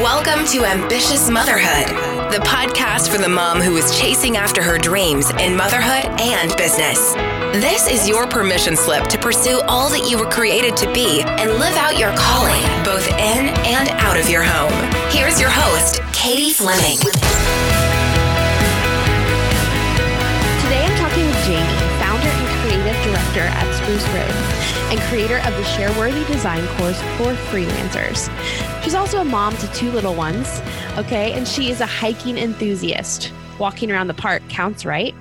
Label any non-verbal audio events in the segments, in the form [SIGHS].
Welcome to Ambitious Motherhood, the podcast for the mom who is chasing after her dreams in motherhood and business. This is your permission slip to pursue all that you were created to be and live out your calling, both in and out of your home. Here's your host, Katie Fleming. Today I'm talking with Jamie, founder and creative director at Spruce Road and creator of the Shareworthy Design course for freelancers. She's also a mom to two little ones, okay, and she is a hiking enthusiast. Walking around the park counts, right?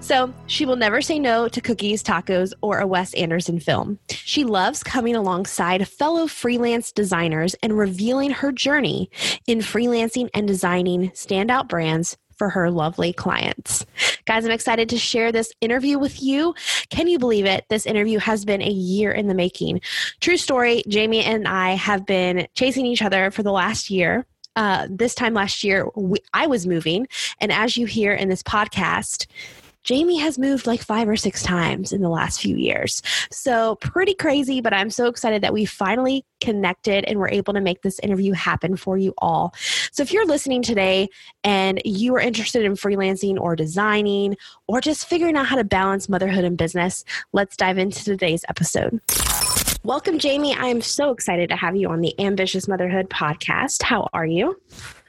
So she will never say no to cookies, tacos, or a Wes Anderson film. She loves coming alongside fellow freelance designers and revealing her journey in freelancing and designing standout brands for her lovely clients. Guys, I'm excited to share this interview with you. Can you believe it? This interview has been a year in the making. True story, Jamie and I have been chasing each other for the last year. Uh, this time last year, we, I was moving. And as you hear in this podcast, Jamie has moved like five or six times in the last few years. So, pretty crazy, but I'm so excited that we finally connected and we're able to make this interview happen for you all. So, if you're listening today and you are interested in freelancing or designing or just figuring out how to balance motherhood and business, let's dive into today's episode. Welcome, Jamie. I am so excited to have you on the Ambitious Motherhood podcast. How are you?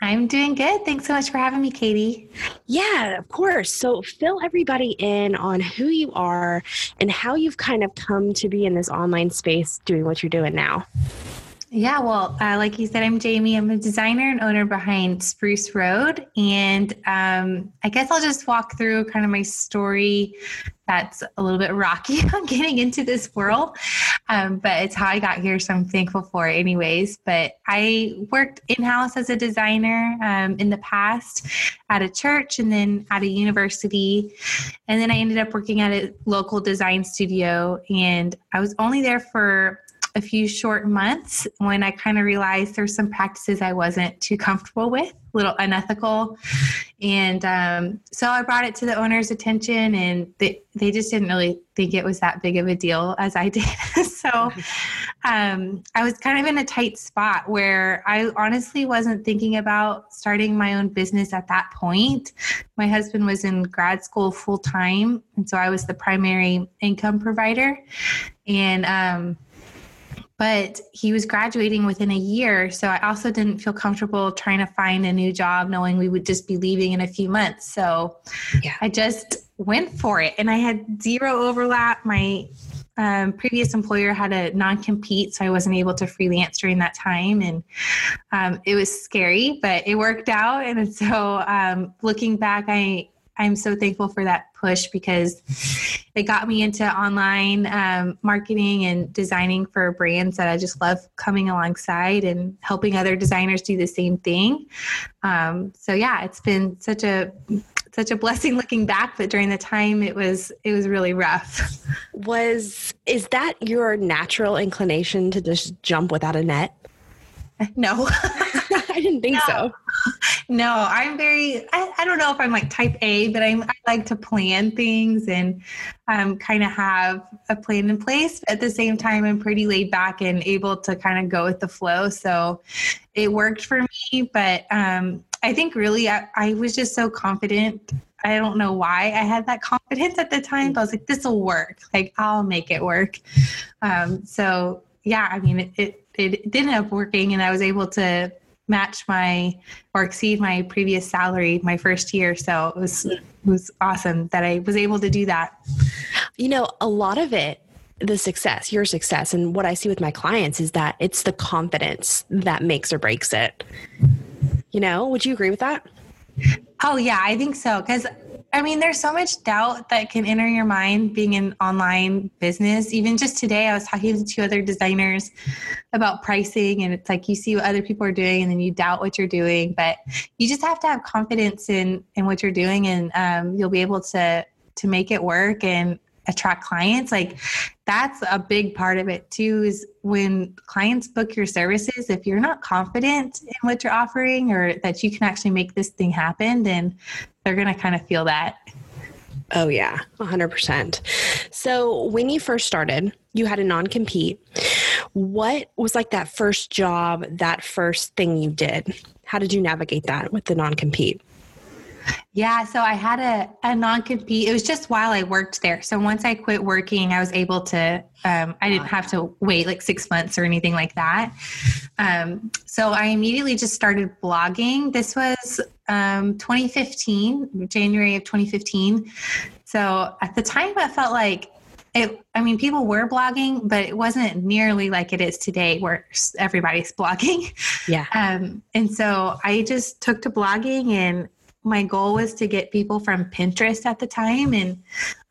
I'm doing good. Thanks so much for having me, Katie. Yeah, of course. So, fill everybody in on who you are and how you've kind of come to be in this online space doing what you're doing now. Yeah, well, uh, like you said, I'm Jamie. I'm a designer and owner behind Spruce Road. And um, I guess I'll just walk through kind of my story that's a little bit rocky [LAUGHS] on getting into this world. Um, but it's how I got here. So I'm thankful for it, anyways. But I worked in house as a designer um, in the past at a church and then at a university. And then I ended up working at a local design studio. And I was only there for a few short months when I kind of realized there's some practices I wasn't too comfortable with, a little unethical. And um, so I brought it to the owner's attention, and they, they just didn't really think it was that big of a deal as I [LAUGHS] did. so um, I was kind of in a tight spot where I honestly wasn't thinking about starting my own business at that point. My husband was in grad school full time, and so I was the primary income provider. And um, but he was graduating within a year. So I also didn't feel comfortable trying to find a new job knowing we would just be leaving in a few months. So yeah. I just went for it and I had zero overlap. My um, previous employer had a non compete, so I wasn't able to freelance during that time. And um, it was scary, but it worked out. And so um, looking back, I I'm so thankful for that push because it got me into online um, marketing and designing for brands that I just love coming alongside and helping other designers do the same thing. Um, so yeah, it's been such a such a blessing looking back, but during the time it was it was really rough. Was is that your natural inclination to just jump without a net? [LAUGHS] No. [LAUGHS] I didn't think no. so. [LAUGHS] No, I'm very, I, I, don't know if I'm like type A, but I'm, I like to plan things and um, kind of have a plan in place. But at the same time, I'm pretty laid back and able to kind of go with the flow. So it worked for me. But um, I think really I, I was just so confident I don't know why I had that confidence at the time, but I was like, this will work. Like, I'll make it work. Um, so, yeah, I mean, it, it, it did end up working, and I was able to match my or exceed my previous salary my first year. So it was it was awesome that I was able to do that. You know, a lot of it the success, your success, and what I see with my clients is that it's the confidence that makes or breaks it. You know, would you agree with that? Oh, yeah, I think so. Because I mean, there's so much doubt that can enter your mind being an online business. Even just today, I was talking to two other designers about pricing, and it's like you see what other people are doing, and then you doubt what you're doing. But you just have to have confidence in in what you're doing, and um, you'll be able to to make it work and attract clients. Like that's a big part of it too. Is when clients book your services, if you're not confident in what you're offering or that you can actually make this thing happen, then they're going to kind of feel that. Oh, yeah, 100%. So, when you first started, you had a non compete. What was like that first job, that first thing you did? How did you navigate that with the non compete? Yeah, so I had a, a non compete. It was just while I worked there. So once I quit working, I was able to, um, I didn't have to wait like six months or anything like that. Um, so I immediately just started blogging. This was um, 2015, January of 2015. So at the time, I felt like it, I mean, people were blogging, but it wasn't nearly like it is today where everybody's [LAUGHS] blogging. Yeah. Um, and so I just took to blogging and my goal was to get people from Pinterest at the time, and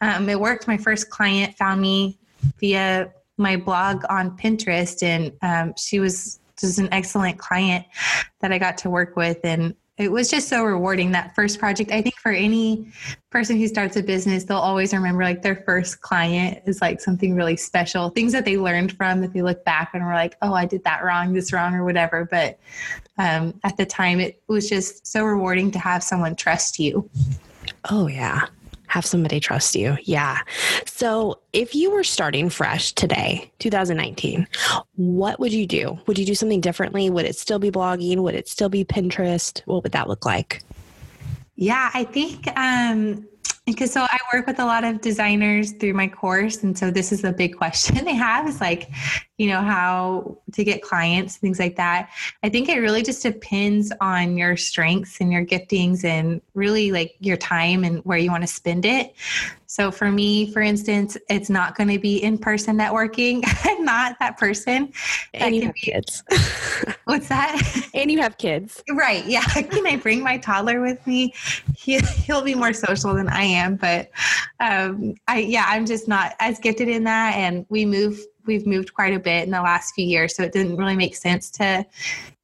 um, it worked. My first client found me via my blog on Pinterest, and um, she was just an excellent client that I got to work with, and it was just so rewarding that first project i think for any person who starts a business they'll always remember like their first client is like something really special things that they learned from that they look back and were like oh i did that wrong this wrong or whatever but um, at the time it was just so rewarding to have someone trust you oh yeah have somebody trust you. Yeah. So if you were starting fresh today, 2019, what would you do? Would you do something differently? Would it still be blogging? Would it still be Pinterest? What would that look like? Yeah, I think um, because so I work with a lot of designers through my course. And so this is a big question [LAUGHS] they have is like, you know, how to get clients, things like that. I think it really just depends on your strengths and your giftings and really like your time and where you want to spend it. So for me, for instance, it's not going to be in person networking. [LAUGHS] I'm not that person. That and you have be, kids. [LAUGHS] what's that? And you have kids. Right. Yeah. Can I bring my toddler with me? He, he'll be more social than I am, but um, I, yeah, I'm just not as gifted in that. And we move we've moved quite a bit in the last few years so it didn't really make sense to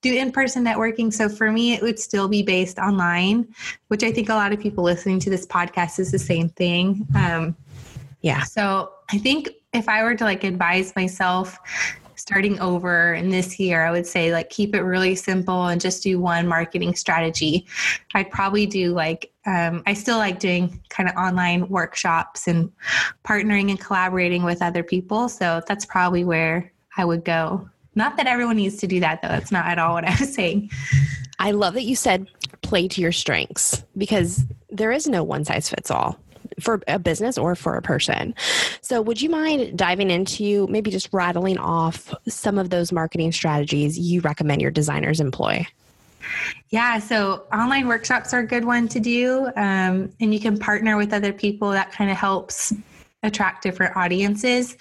do in-person networking. So for me it would still be based online which i think a lot of people listening to this podcast is the same thing. Um, yeah. So i think if i were to like advise myself starting over in this year, I would say like keep it really simple and just do one marketing strategy. I'd probably do like, um, I still like doing kind of online workshops and partnering and collaborating with other people. So that's probably where I would go. Not that everyone needs to do that though. That's not at all what I was saying. I love that you said play to your strengths because there is no one size fits all for a business or for a person. So, would you mind diving into maybe just rattling off some of those marketing strategies you recommend your designers employ? Yeah, so online workshops are a good one to do. Um, and you can partner with other people. That kind of helps attract different audiences.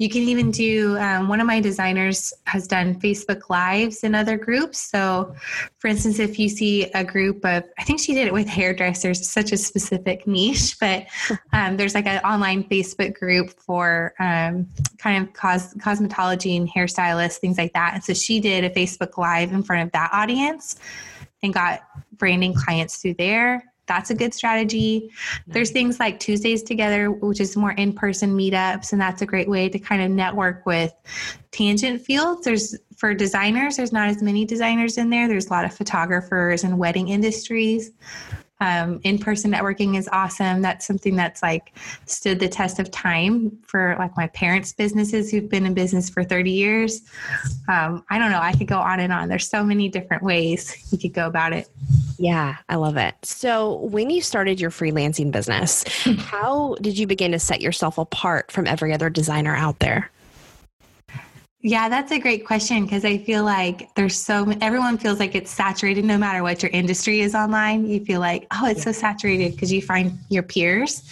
You can even do, um, one of my designers has done Facebook Lives in other groups. So, for instance, if you see a group of, I think she did it with hairdressers, such a specific niche, but [LAUGHS] um, there's like an online Facebook group for um, kind of cos- cosmetology and hairstylists, things like that. And so she did a Facebook Live in front of that audience and got branding clients through there that's a good strategy. There's things like Tuesdays Together, which is more in person meetups, and that's a great way to kind of network with tangent fields. There's for designers, there's not as many designers in there. There's a lot of photographers and wedding industries um, in-person networking is awesome. That's something that's like stood the test of time for like my parents businesses who've been in business for 30 years. Um, i don't know. I could go on and on. There's so many different ways you could go about it. Yeah i love it. So when you started your freelancing business how did you begin to set yourself apart from every other designer out there yeah, that's a great question because I feel like there's so everyone feels like it's saturated no matter what your industry is online. You feel like, oh, it's so saturated because you find your peers.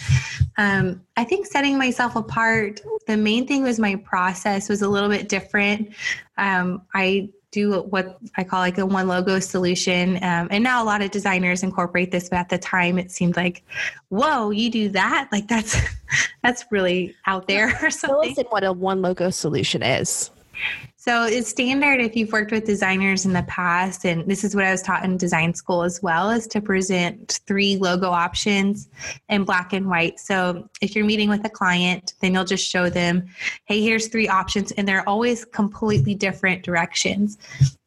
Um, I think setting myself apart, the main thing was my process was a little bit different. Um, I do what I call like a one logo solution. Um, and now a lot of designers incorporate this, but at the time it seemed like, whoa, you do that? Like that's [LAUGHS] that's really out there or something. Tell us what a one logo solution is. So it's standard if you've worked with designers in the past, and this is what I was taught in design school as well, is to present three logo options in black and white. So if you're meeting with a client, then you'll just show them, hey, here's three options, and they're always completely different directions.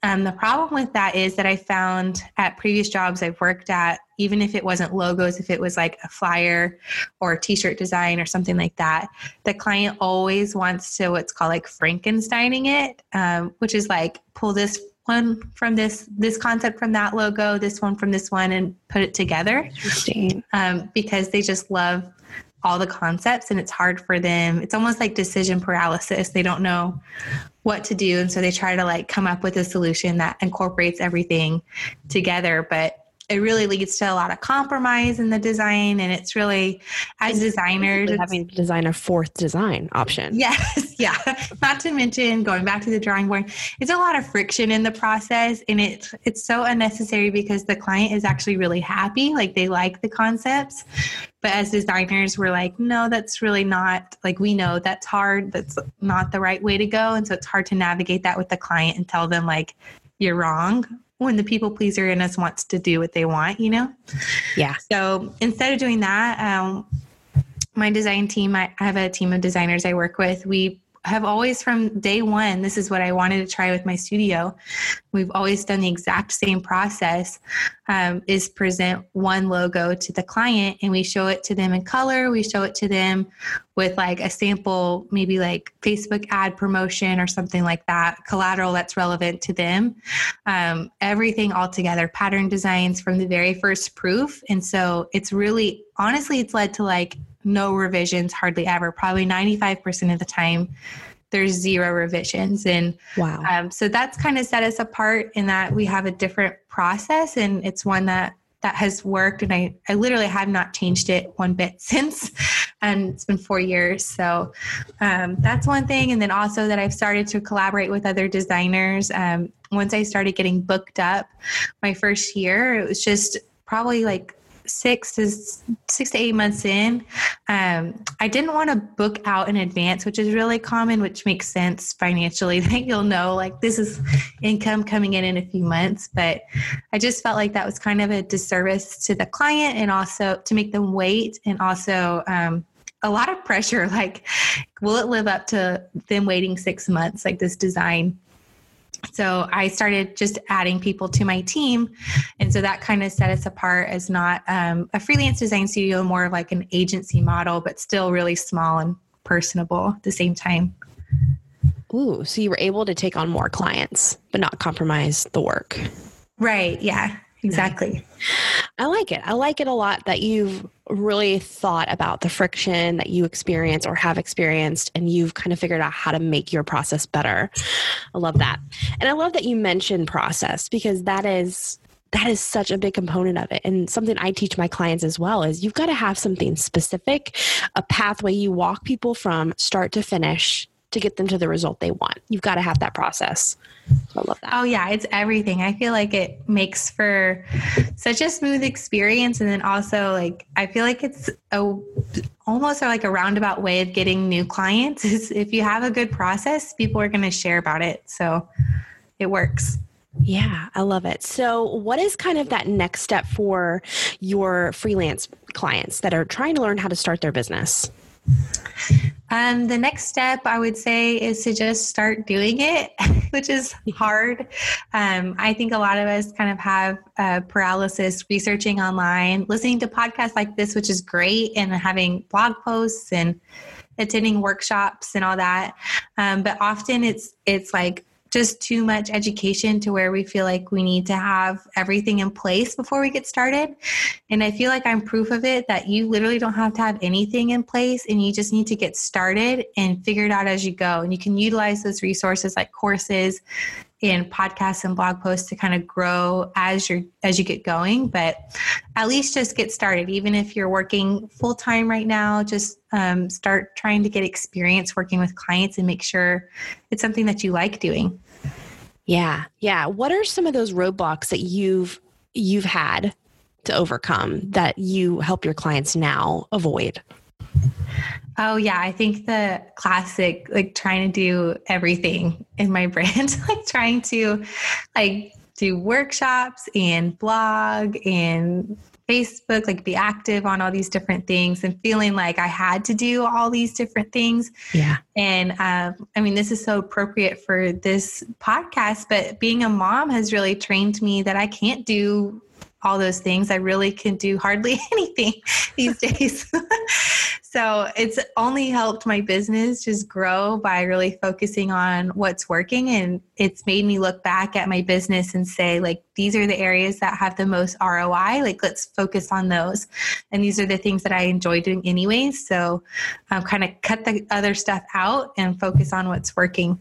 Um, the problem with that is that I found at previous jobs I've worked at, even if it wasn't logos, if it was like a flyer or a t shirt design or something like that, the client always wants to what's called like Frankensteining it, um, which is like pull this one from this this concept from that logo, this one from this one, and put it together. Interesting. Um, because they just love all the concepts and it's hard for them. It's almost like decision paralysis. They don't know what to do. And so they try to like come up with a solution that incorporates everything together. But it really leads to a lot of compromise in the design and it's really as designers having to design a fourth design option. Yes [LAUGHS] yeah. Not to mention going back to the drawing board it's a lot of friction in the process and it it's so unnecessary because the client is actually really happy like they like the concepts. But as designers we're like no that's really not like we know that's hard that's not the right way to go and so it's hard to navigate that with the client and tell them like you're wrong when the people pleaser in us wants to do what they want, you know? Yeah. So instead of doing that, um, my design team, I have a team of designers I work with. We have always from day one this is what i wanted to try with my studio. We've always done the exact same process um, is present one logo to the client and we show it to them in color. We show it to them with like a sample maybe like facebook ad promotion or something like that collateral that's relevant to them. Um, everything all together pattern designs from the very first proof. And so it's really honestly it's led to like no revisions hardly ever probably 95% of the time there's zero revisions. And wow. um, so that's kind of set us apart in that we have a different process and it's one that that has worked and I, I literally have not changed it one bit [LAUGHS] since. And it's been four years. So um, that's one thing. And then also that i've started to collaborate with other designers. Um, once i started getting booked up my first year it was just probably like six to six to eight months in, um, I didn't want to book out in advance, which is really common, which makes sense financially [LAUGHS] that you'll know like this is income coming in in a few months. But I just felt like that was kind of a disservice to the client and also to make them wait and also um, a lot of pressure. [LAUGHS] Like, will it live up to them waiting six months? Like this design so I started just adding people to my team. And so that kind of set us apart as not um, a freelance design studio, more like an agency model, but still really small and personable at the same time. Ooh, so you were able to take on more clients, but not compromise the work. Right. Yeah, exactly. I like it. I like it a lot that you've really thought about the friction that you experience or have experienced and you've kind of figured out how to make your process better. I love that. And I love that you mentioned process because that is that is such a big component of it and something i teach my clients as well is you've got to have something specific a pathway you walk people from start to finish to get them to the result they want you've got to have that process so I love that. Oh yeah, it's everything. I feel like it makes for such a smooth experience and then also like I feel like it's a almost like a roundabout way of getting new clients. [LAUGHS] Is if you have a good process, people are going to share about it. So it works. Yeah, I love it. So, what is kind of that next step for your freelance clients that are trying to learn how to start their business? Um, the next step I would say is to just start doing it, [LAUGHS] which is hard. Um, I think a lot of us kind of have uh, paralysis researching online, listening to podcasts like this, which is great, and having blog posts and attending workshops and all that. Um, but often it's it's like just too much education to where we feel like we need to have everything in place before we get started. And I feel like I'm proof of it that you literally don't have to have anything in place and you just need to get started and figure it out as you go. And you can utilize those resources like courses in podcasts and blog posts to kind of grow as you're as you get going but at least just get started. Even if you're working full time right now just um, start trying to get experience working with clients and make sure it's something that you like doing. Yeah. Yeah. What are some of those roadblocks that you've you've had to overcome that you help your clients now avoid Oh yeah, I think the classic like trying to do everything in my [LAUGHS] brand, like trying to like do workshops and blog and Facebook, like be active on all these different things and feeling like I had to do all these different things. Yeah. And um, I mean, this is so appropriate for this podcast, but being a mom has really trained me that I can't do all those things. I really can do hardly [LAUGHS] anything these days. [LAUGHS] so it's only helped my business just grow by really focusing on what's working. And it's made me look back at my business and say, like, these are the areas that have the most ROI. Like, let's focus on those. And these are the things that I enjoy doing anyways. So um, kind of cut the other stuff out and focus on what's working.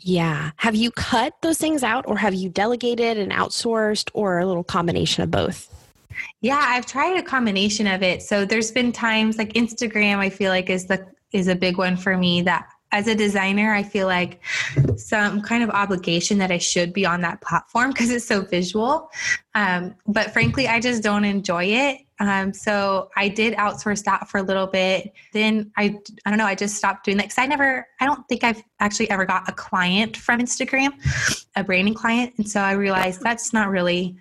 Yeah. Have you cut those things out or have you delegated and outsourced or a little combination of both? Yeah, I've tried a combination of it. So there's been times like Instagram I feel like is the is a big one for me that as a designer, I feel like some kind of obligation that I should be on that platform because it's so visual. Um, but frankly, I just don't enjoy it. Um, so I did outsource that for a little bit. Then I, I don't know, I just stopped doing that because I never, I don't think I've actually ever got a client from Instagram, a branding client. And so I realized that's not really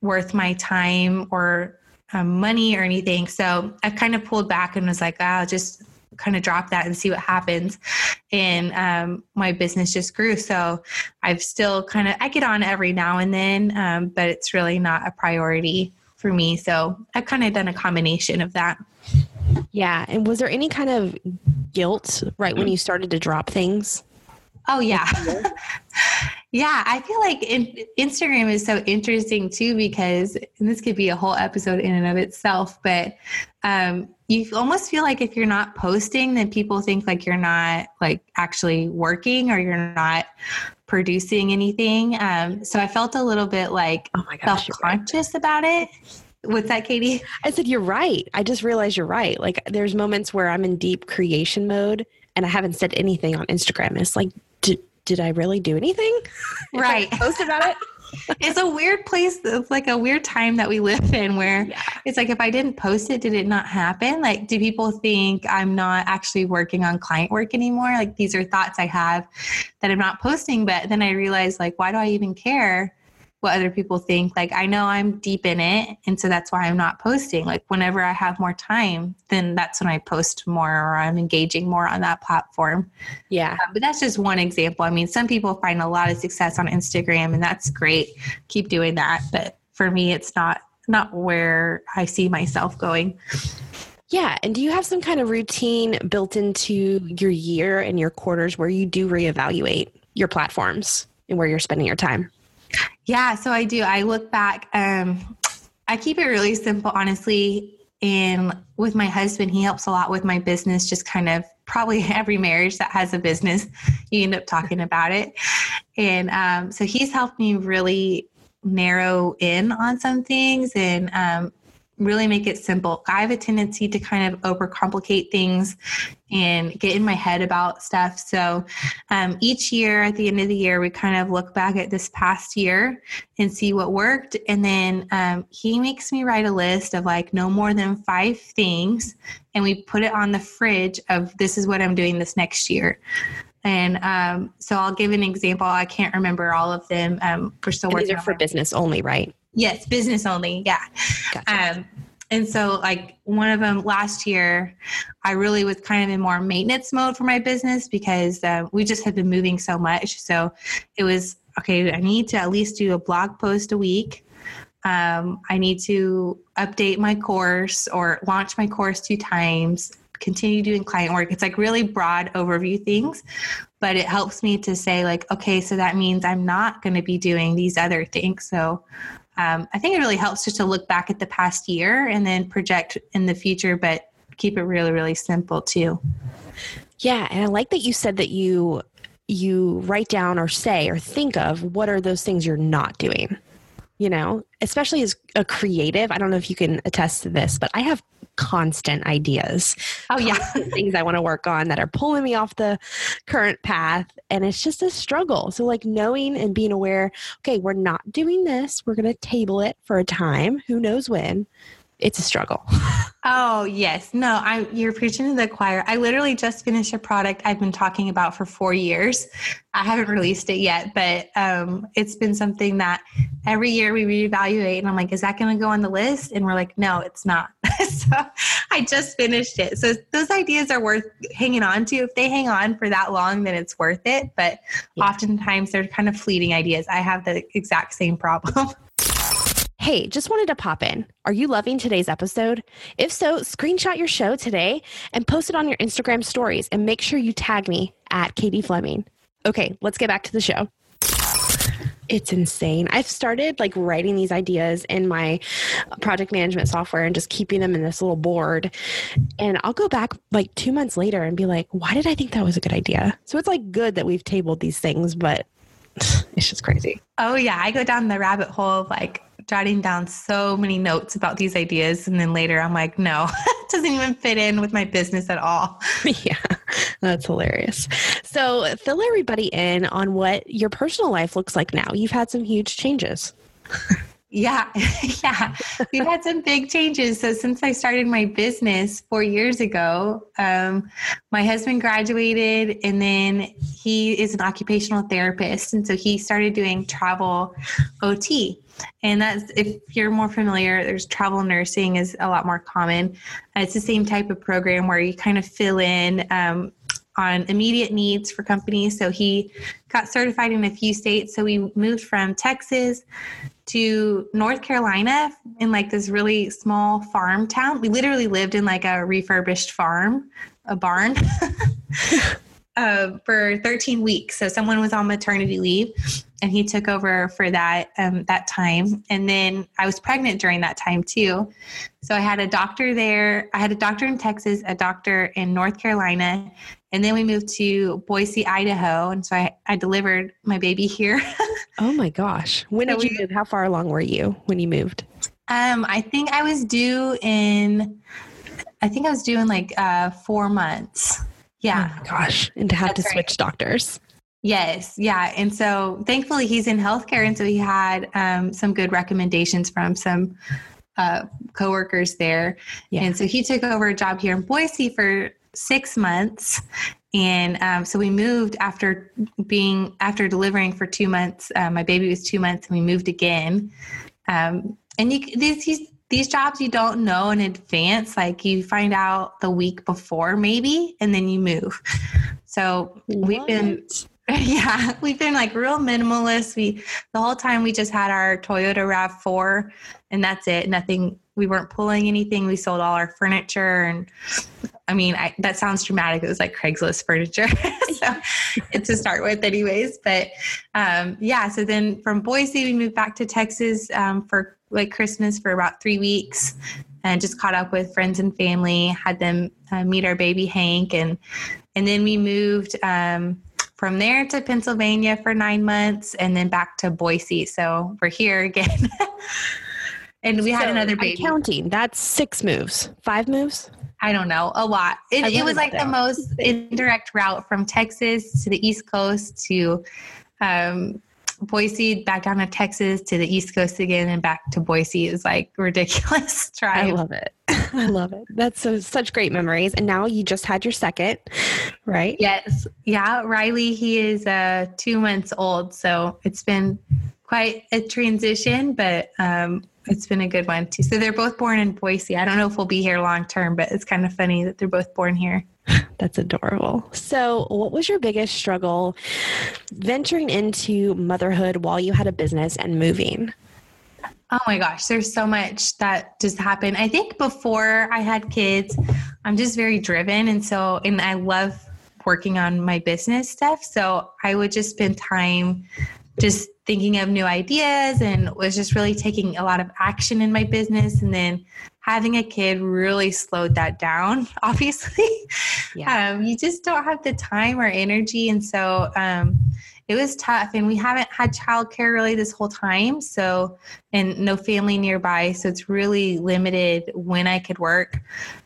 worth my time or um, money or anything. So I kind of pulled back and was like, I'll just kind of drop that and see what happens. And um, my business just grew. So I've still kind of, I get on every now and then, um, but it's really not a priority for me. So I've kind of done a combination of that. Yeah. And was there any kind of guilt right when you started to drop things? Oh, yeah. [LAUGHS] yeah. I feel like in, Instagram is so interesting too because this could be a whole episode in and of itself, but um, you almost feel like if you're not posting, then people think like you're not like actually working or you're not producing anything. Um, so I felt a little bit like oh my gosh, self conscious right. about it. What's that, Katie? I said, You're right. I just realized you're right. Like, there's moments where I'm in deep creation mode and I haven't said anything on Instagram. It's like, did, did I really do anything? [LAUGHS] Right. post about it? [LAUGHS] it's a weird place. It's like a weird time that we live in where yeah. it's like, if I didn't post it, did it not happen? Like, do people think I'm not actually working on client work anymore? Like, these are thoughts I have that I'm not posting. But then I realize, like, why do I even care? What other people think. Like, I know I'm deep in it. And so that's why I'm not posting. Like, whenever I have more time, then that's when I post more or I'm engaging more on that platform. Yeah. Uh, but that's just one example. I mean, some people find a lot of success on Instagram, and that's great. Keep doing that. But for me, it's not not where I see myself going. Yeah. And do you have some kind of routine built into your year and your quarters where you do reevaluate your platforms and where you're spending your time? Yeah, so I do. I look back. Um, I keep it really simple, honestly. And with my husband, he helps a lot with my business, just kind of probably [LAUGHS] every marriage that has a business, you end up talking about it. And um, so he's helped me really narrow in on some things and um, really make it simple. I have a tendency to kind of overcomplicate things and get in my head about stuff. So um, each year, at the end of the year, we kind of look back at this past year and see what worked. And then um, he makes me write a list of like no more than five things, and we put it on the fridge of this is what I'm doing this next year. And um, so I'll give an example. I can't remember all of them. Um, we're still and working. These are for business only, right? Yes, business only. Yeah. Gotcha. Um, and so, like one of them last year, I really was kind of in more maintenance mode for my business because uh, we just had been moving so much. So it was okay, I need to at least do a blog post a week. Um, I need to update my course or launch my course two times, continue doing client work. It's like really broad overview things, but it helps me to say, like, okay, so that means I'm not going to be doing these other things. So um, I think it really helps just to look back at the past year and then project in the future, but keep it really, really simple too. Yeah, and I like that you said that you you write down or say or think of what are those things you're not doing. You know, especially as a creative, I don't know if you can attest to this, but I have constant ideas. Oh, yeah. [LAUGHS] things I want to work on that are pulling me off the current path. And it's just a struggle. So, like, knowing and being aware okay, we're not doing this, we're going to table it for a time, who knows when it's a struggle. [LAUGHS] Oh yes, no, I you're preaching to the choir. I literally just finished a product I've been talking about for four years. I haven't released it yet, but um, it's been something that every year we reevaluate, and I'm like, is that going to go on the list? And we're like, no, it's not. [LAUGHS] so I just finished it. So those ideas are worth hanging on to. If they hang on for that long, then it's worth it. But yeah. oftentimes they're kind of fleeting ideas. I have the exact same problem. [LAUGHS] Hey, just wanted to pop in. Are you loving today's episode? If so, screenshot your show today and post it on your Instagram stories and make sure you tag me at Katie Fleming. Okay, let's get back to the show. It's insane. I've started like writing these ideas in my project management software and just keeping them in this little board. And I'll go back like two months later and be like, why did I think that was a good idea? So it's like good that we've tabled these things, but [SIGHS] it's just crazy. Oh, yeah. I go down the rabbit hole of like jotting down so many notes about these ideas. And then later I'm like, no, [LAUGHS] it doesn't even fit in with my business at all. [LAUGHS] [LAUGHS] yeah, that's hilarious. So fill everybody in on what your personal life looks like now. You've had some huge changes. Yeah, yeah. We've had some big changes. So since I started my business four years ago, um, my husband graduated and then he is an occupational therapist. And so he started doing travel OT. And that's, if you're more familiar, there's travel nursing is a lot more common. it's the same type of program where you kind of fill in um, on immediate needs for companies. So he got certified in a few states. So we moved from Texas to North Carolina in like this really small farm town. We literally lived in like a refurbished farm, a barn. [LAUGHS] uh, for 13 weeks. So someone was on maternity leave, and he took over for that um, that time. And then I was pregnant during that time too. So I had a doctor there. I had a doctor in Texas, a doctor in North Carolina, and then we moved to Boise, Idaho. And so I, I delivered my baby here. [LAUGHS] oh my gosh! When so did you we, move? How far along were you when you moved? Um, I think I was due in. I think I was due in like uh, four months. Yeah. Oh gosh. And to have That's to switch right. doctors. Yes. Yeah. And so thankfully he's in healthcare. And so he had um, some good recommendations from some uh, coworkers there. Yeah. And so he took over a job here in Boise for six months. And um, so we moved after being, after delivering for two months. Uh, my baby was two months and we moved again. Um, and you, these, these jobs you don't know in advance like you find out the week before maybe and then you move. So what? we've been [LAUGHS] yeah we've been like real minimalist. We the whole time we just had our toyota rav4 and that's it. Nothing we weren't pulling anything. We sold all our furniture and i mean I, that sounds dramatic. It was like craigslist furniture [LAUGHS] so it's to start with anyways but um, yeah so then from boise we moved back to texas um, for like Christmas for about three weeks and just caught up with friends and family, had them uh, meet our baby Hank, and and then we moved um, from there to Pennsylvania for nine months, and then back to Boise. So we're here again. [LAUGHS] and we so had another baby. I'm counting. That's six moves, five moves. I don't know, a lot. It, it was like the most indirect route from Texas to the East Coast to um, Boise back down to Texas to the East Coast again and back to Boise is like [LAUGHS] ridiculous drive. I love it. I love it. That's so, such great memories. And now you just had your second, right? Yes. Yeah. Riley, he is uh, two months old. So it's been quite a transition, but um, it's been a good one too. So they're both born in Boise. I don't know if we'll be here long term, but it's kind of funny that they're both born here. That's adorable. So, what was your biggest struggle venturing into motherhood while you had a business and moving? Oh my gosh, there's so much that just happened. I think before I had kids, I'm just very driven. And so, and I love working on my business stuff. So, I would just spend time just thinking of new ideas and was just really taking a lot of action in my business. And then having a kid really slowed that down, [LAUGHS] obviously. Yeah. Um, you just don't have the time or energy. And so um, it was tough. And we haven't had childcare really this whole time. So, and no family nearby. So it's really limited when I could work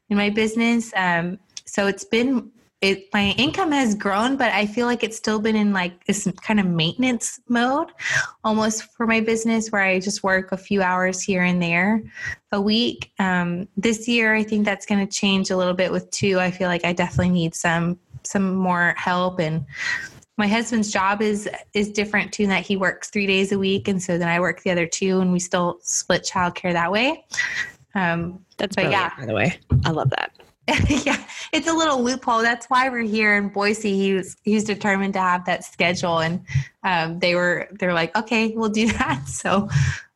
in my business. Um, so it's been it my income has grown but i feel like it's still been in like this kind of maintenance mode almost for my business where i just work a few hours here and there a week. Um, this year i think that's going to change a little bit with two. I feel like i definitely need some some more help and my husband's job is is different too in that he works three days a week and so then i work the other two and we still split childcare that way. Um, that's but yeah. by the way. I love that [LAUGHS] yeah, it's a little loophole. That's why we're here in Boise. He was he's determined to have that schedule, and um, they were they're like, okay, we'll do [LAUGHS] that. So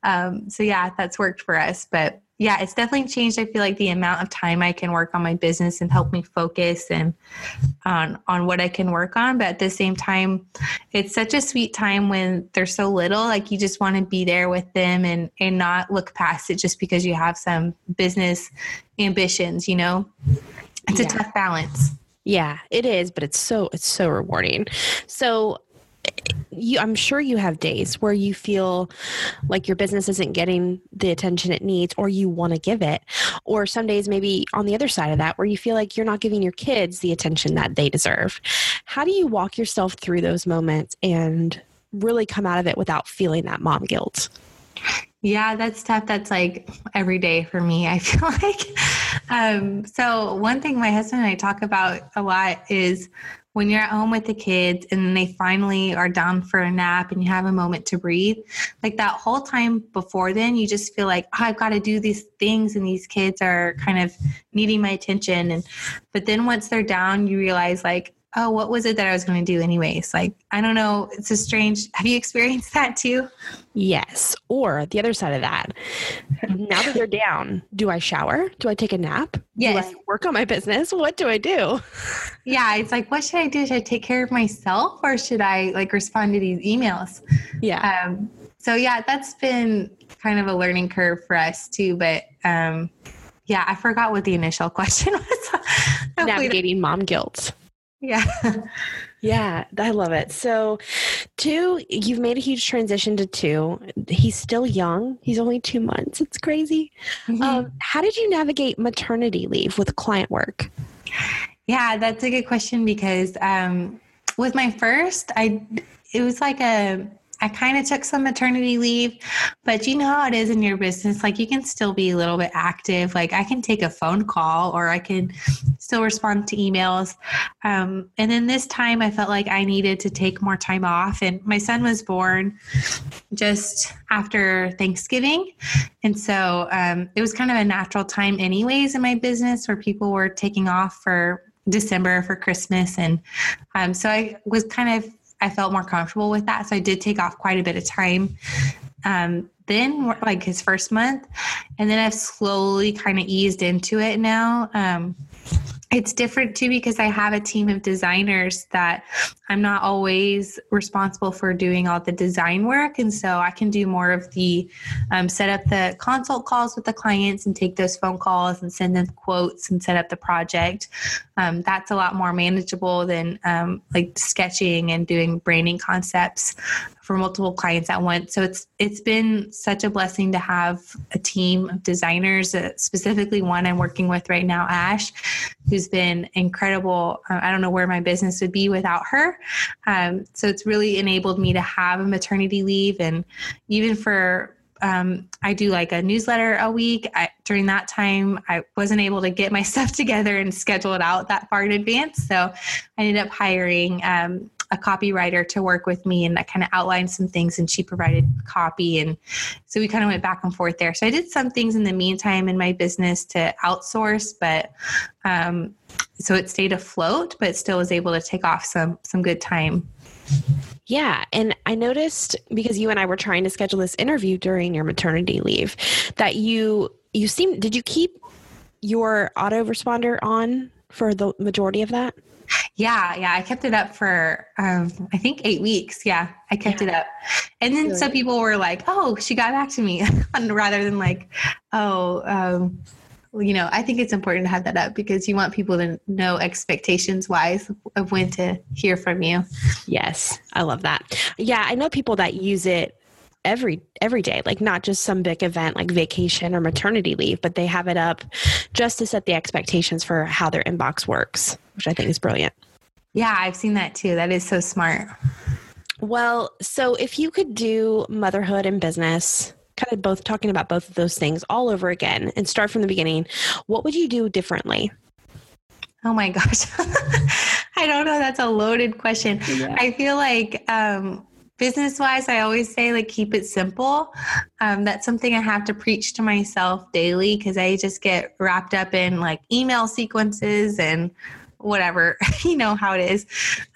Um, so yeah, that's worked for us. But yeah, it's definitely changed. I feel like the amount of time I can work on my business and help me focus and on on what I can work on. But at the same time, it's such a sweet time when they're so little. Like you just want to be there with them and and not look past it just because you have some business ambitions. You know, it's yeah. a tough balance. Yeah, it is, but it's so it's so rewarding. So you, I'm sure you have days where you feel like your business isn't getting the attention it needs or you want to give it. Or some days, maybe on the other side of that, where you feel like you're not giving your kids the attention that they deserve. How do you walk yourself through those moments and really come out of it without feeling that mom guilt? Yeah, that's tough. That's like every day for me. I [LAUGHS] feel like. Um, so, one thing my husband and I talk about a lot is when you're at home with the kids and they finally are down for a nap and you have a moment to breathe, like that whole time before then, you just feel like, oh, I've got to do these things and these kids are kind of needing my attention. And, but then once they're down, you realize, like, oh, what was it that I was going to do anyways? Like, I don't know. It's a strange. Have you experienced that too? Yes. Or the other side of that. now that they're down, do I shower? Do I take a nap? Yes. Do I work on my business? What do I do? Yeah. It's like, what should I do? Should I take care of myself or should I like respond to these emails? Yeah. Um, so yeah, that's been kind of a learning curve for us too. But um, yeah, I forgot what the initial [LAUGHS] question was. Navigating mom guilt. Yeah. [LAUGHS] yeah, I love it. So, two, you've made a huge transition to two. He's still young. He's only two months. It's crazy. Mm-hmm. Um, how did you navigate maternity leave with client work? Yeah, that's a good question because um, with my first, I it was like a I kind of took some maternity leave, but you know how it is in your business. Like you can still be a little bit active. Like I can take a phone call or I can still respond to emails. Um, and then this time I felt like I needed to take more time off. And my son was born just after Thanksgiving. And so um, it was kind of a natural time, anyways, in my business where people were taking off for December for Christmas. And um, so I was kind of I felt more comfortable with that. So I did take off quite a bit of time. Um, then, like his first month, and then I've slowly kind of eased into it now. Um, it's different too because I have a team of designers that I'm not always responsible for doing all the design work. And so I can do more of the um, set up the consult calls with the clients and take those phone calls and send them quotes and set up the project. Um, that's a lot more manageable than um, like sketching and doing branding concepts for multiple clients at once. So it's it's been such a blessing to have a team of designers, uh, specifically one I'm working with right now, Ash, who's been incredible. Uh, I don't know where my business would be without her. Um, so it's really enabled me to have a maternity leave, and even for um, I do like a newsletter a week. I, during that time, I wasn't able to get my [LAUGHS] stuff together and schedule it out that far in advance. So I ended up hiring um, a copywriter to work with me and I kind of outlined some things and she provided copy. And so we kind of went back and forth there. So I did some things in the meantime in my business to outsource, but um, so it stayed afloat, but still was able to take off some some good time. Yeah. And I noticed because you and I were trying to schedule this interview during your maternity leave that you you seem did you keep your autoresponder on for the majority of that? Yeah, yeah, I kept it up for um, I think eight weeks. Yeah, I kept yeah. it up, and then Good. some people were like, "Oh, she got back to me," [LAUGHS] rather than like, "Oh, um, you know." I think it's important to have that up because you want people to know expectations wise of when to hear from you. Yes, I love that. Yeah, I know people that use it every every day like not just some big event like vacation or maternity leave but they have it up just to set the expectations for how their inbox works which i think is brilliant yeah i've seen that too that is so smart well so if you could do motherhood and business kind of both talking about both of those things all over again and start from the beginning what would you do differently Oh my [LAUGHS] gosh. I don't know. That's a loaded question. Yeah. I feel like um, business wise i always say like keep it simple um, that's something i have to preach to myself daily because i just get wrapped up in like email sequences and whatever [LAUGHS] you know how it is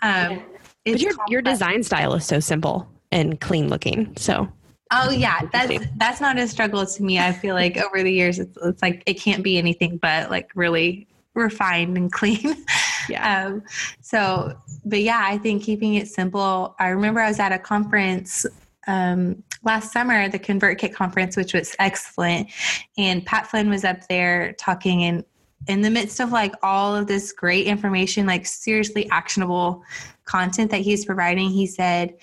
um, but your, your design style is so simple and clean looking so Oh yeah, that's that's not a struggle to me. I feel like over the years, it's, it's like it can't be anything but like really refined and [LAUGHS] clean. Yeah. Um, so, but yeah, I think keeping it simple. I remember I was at a conference um, last summer, the ConvertKit conference, which was excellent, and Pat Flynn was up there talking and in the midst of like all of this great information, like seriously actionable content that he's providing, he said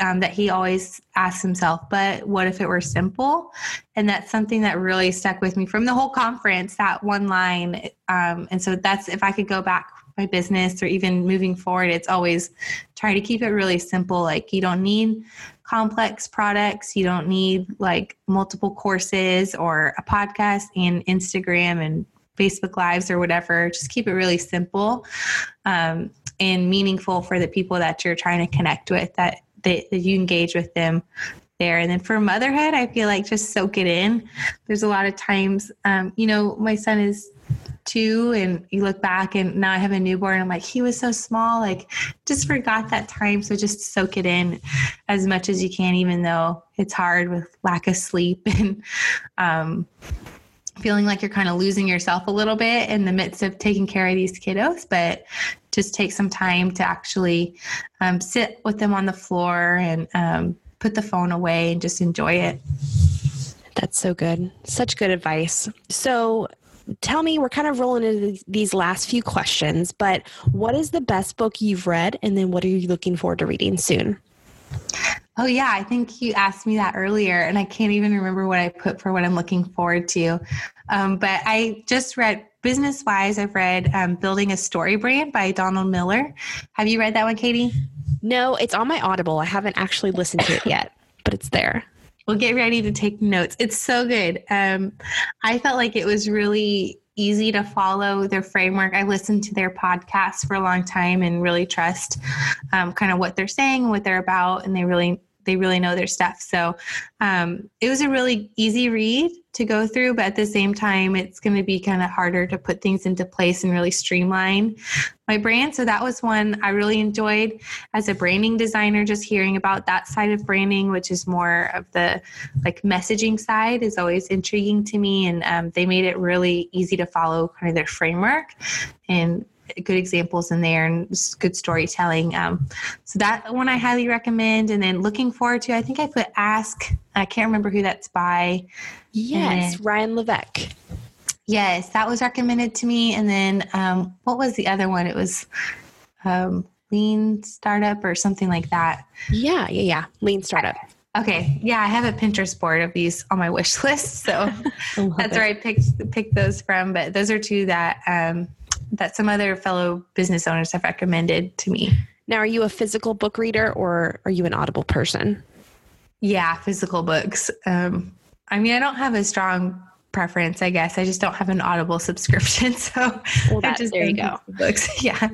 um, that he always asks himself, but what if it were simple? And that's something that really stuck with me from the whole conference, that one line. Um, and so that's if I could go back my business or even moving forward, it's always try to keep it really simple. Like you don't need complex products, you don't need like multiple courses or a podcast and Instagram and Facebook Lives or whatever. Just keep it really simple um, and meaningful for the people that you're trying to connect with, that, that, you engage with them there. And then for motherhood, I feel like just soak it in. There's a lot of times, um, you know, my son is two and you look back and now I have a newborn. I'm like, he was so small, like just forgot that time. So just soak it in as much as you can, even though it's hard with lack of sleep [LAUGHS] and, um, feeling like you're kind of losing yourself a little bit in the midst of taking care of these kiddos, but just take some time to actually um, sit with them on the floor and um, put the phone away and just enjoy it. That's so good. Such good advice. So, tell me, we're kind of rolling into these last few questions, but what is the best book you've read? And then what are you looking forward to reading soon? Oh, yeah. I think you asked me that earlier, and I can't even remember what I put for what I'm looking forward to. Um, but I just read business wise, I've read um, Building a StoryBrand by Donald Miller. Have you read that one, Katie? No, it's on my Audible. I haven't actually listened to it yet, but it's there. Well, get ready to take notes. It's so good. Um, I felt like it was really easy to follow their framework. I listened to their podcast for a long time and really trust um, kind of what they're saying, what they're about, and they really they really know their stuff. So um, it was a really easy read to go through, but at the same time, it's going to be kind of harder to put things into place and really streamline my brand. So that was one I really enjoyed as a branding designer, just hearing about that side of branding, which is more of the like messaging side, is always intriguing to me. And um, they made it really easy to follow kind of their framework and good examples in there and good storytelling. Um, so that one I highly recommend. And then looking forward to, I think I put Ask. I can't remember who that's by. Yes, then, Ryan Levesque. Yes, that was recommended to me. And then um, what was the other one? It was um, Lean Startup or something like that. Yeah, yeah, yeah. Lean Startup. Okay. Yeah, I have a Pinterest board of these on my wish list. So [LAUGHS] that's it. where I picked picked those from. But those are two that um, that some other fellow business owners have recommended to me. Now, are you a physical book reader or are you an audible person? Yeah, physical books. Um, I mean, I don't have a strong preference, I guess. I just don't have an Audible [LAUGHS] subscription, so well, that, just there you go. Books, [LAUGHS] yeah.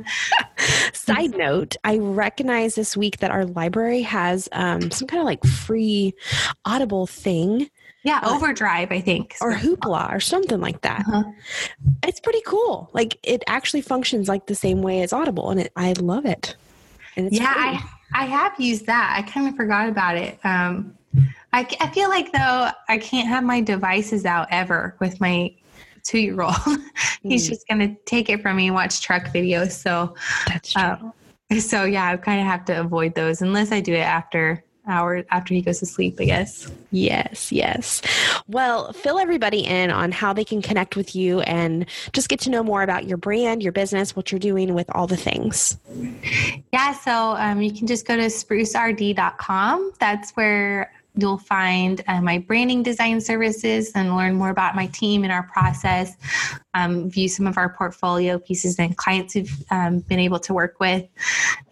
[LAUGHS] Side note: I recognize this week that our library has um, some kind of like free Audible thing yeah, Overdrive, I think. Or Hoopla or something like that. Uh-huh. It's pretty cool. Like it actually functions like the same way as Audible and it, I love it. yeah, I, I have used that. I kind of forgot about it. Um, I, I feel like though I can't have my devices out ever with my two year old. [LAUGHS] He's mm. just going to take it from me and watch truck videos. So that's true. Um, so yeah, I kind of have to avoid those unless I do it after hour after he goes to sleep, I guess. Yes, yes. Well, fill everybody in on how they can connect with you and just get to know more about your brand, your business, what you're doing with all the things. Yeah, so um, you can just go to sprucerd.com. That's where You'll find uh, my branding design services and learn more about my team and our process. Um, view some of our portfolio pieces and clients who've um, been able to work with.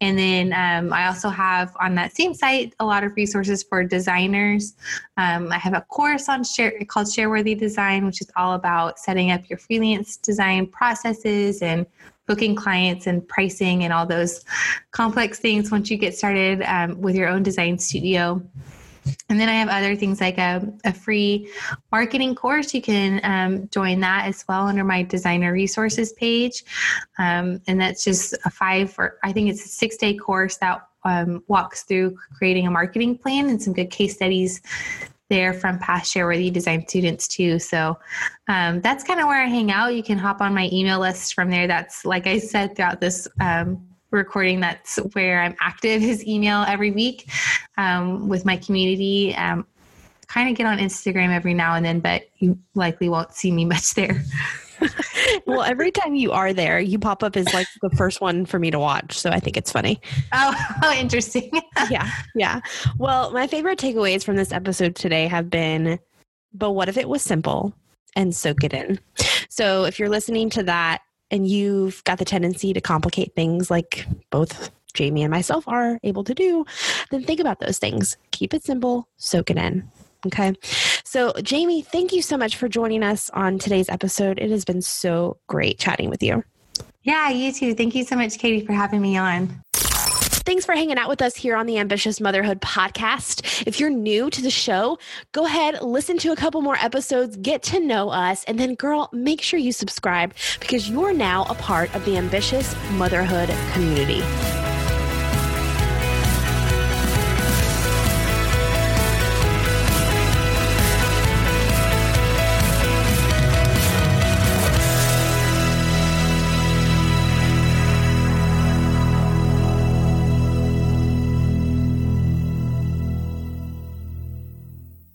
And then um, I also have on that same site a lot of resources for designers. Um, I have a course on share called Shareworthy Design, which is all about setting up your freelance design processes and booking clients and pricing and all those complex things once you get started um, with your own design studio. And then I have other things like a, a free marketing course. You can um, join that as well under my designer resources page. Um, and that's just a five or I think it's a six day course that um, walks through creating a marketing plan and some good case studies there from past Shareworthy design students too. So um, that's kind of where I hang out. You can hop on my email list from there. That's like I said throughout this um, recording that's where i'm active is email every week um, with my community um, kind of get on instagram every now and then but you likely won't see me much there [LAUGHS] well, every time you are there, you pop up as like the first one for me to watch. So I think it's funny. Oh, [LAUGHS] oh interesting. [LAUGHS] yeah. Yeah. Well, my favorite takeaways from this episode today have been but what if it was simple and soak it in? So if you're listening to that and you've got the tendency to complicate things like both Jamie and myself are able to do, then think about those things. Keep it simple, soak it in. Okay. So, Jamie, thank you so much for joining us on today's episode. It has been so great chatting with you. Yeah, you too. Thank you so much, Katie, for having me on. Thanks for hanging out with us here on the Ambitious Motherhood podcast. If you're new to the show, go ahead, listen to a couple more episodes, get to know us, and then, girl, make sure you subscribe because you're now a part of the Ambitious Motherhood community.